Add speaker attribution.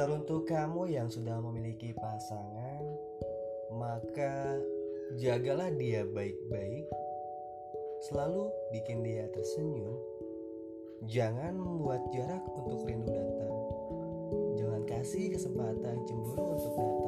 Speaker 1: Teruntuk kamu yang sudah memiliki pasangan, maka jagalah dia baik-baik, selalu bikin dia tersenyum. Jangan membuat jarak untuk rindu datang. Jangan kasih kesempatan cemburu untuk datang